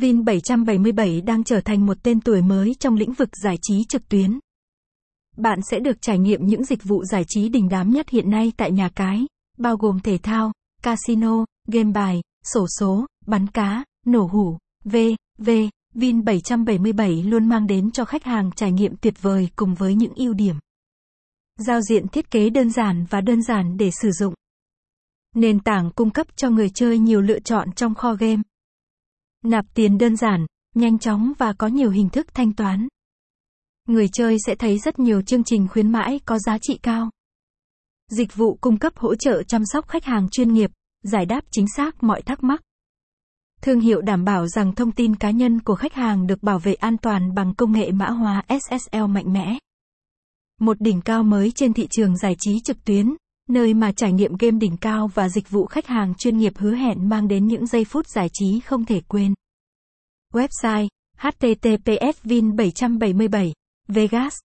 Vin 777 đang trở thành một tên tuổi mới trong lĩnh vực giải trí trực tuyến. Bạn sẽ được trải nghiệm những dịch vụ giải trí đình đám nhất hiện nay tại nhà cái, bao gồm thể thao, casino, game bài, sổ số, bắn cá, nổ hủ, v, v. Vin 777 luôn mang đến cho khách hàng trải nghiệm tuyệt vời cùng với những ưu điểm. Giao diện thiết kế đơn giản và đơn giản để sử dụng. Nền tảng cung cấp cho người chơi nhiều lựa chọn trong kho game. Nạp tiền đơn giản, nhanh chóng và có nhiều hình thức thanh toán. Người chơi sẽ thấy rất nhiều chương trình khuyến mãi có giá trị cao. Dịch vụ cung cấp hỗ trợ chăm sóc khách hàng chuyên nghiệp, giải đáp chính xác mọi thắc mắc. Thương hiệu đảm bảo rằng thông tin cá nhân của khách hàng được bảo vệ an toàn bằng công nghệ mã hóa SSL mạnh mẽ. Một đỉnh cao mới trên thị trường giải trí trực tuyến, nơi mà trải nghiệm game đỉnh cao và dịch vụ khách hàng chuyên nghiệp hứa hẹn mang đến những giây phút giải trí không thể quên. Website https vin 777 Vegas.